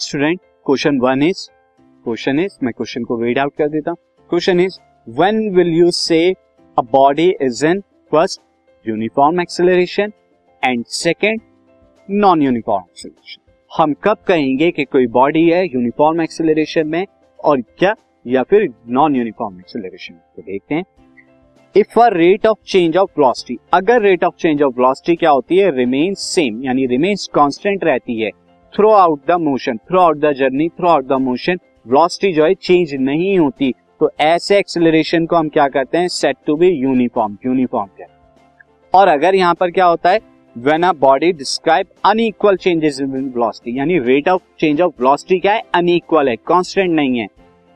Student question one is question is मैं question को read out कर देता हूँ। Question is when will you say a body is in first uniform acceleration and second non uniform acceleration हम कब कहेंगे कि कोई बॉडी है यूनिफॉर्म एक्सेलरेशन में और क्या, या फिर नॉन यूनिफॉर्म एक्सेलरेशन तो देखते हैं। If a rate of change of velocity अगर rate of change of velocity क्या होती है? रिमेन सेम यानी रिमेन्स कांस्टेंट रहती है। Throughout the motion throughout the journey throughout the motion velocity जो है चेंज नहीं होती। तो ऐसे एक्सेलरेशन को हम क्या करते हैं? Set to be uniform uniform क्या और अगर यहाँ पर क्या होता है? When a body describe unequal changes in velocity यानी rate of change of velocity क्या है? अनइक्वल है कांस्टेंट नहीं है।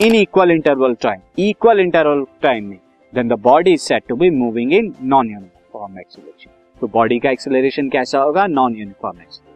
In equal interval time equal interval time में then the body is set to be moving in non uniform acceleration तो body का acceleration कैसा होगा? Non uniform acceleration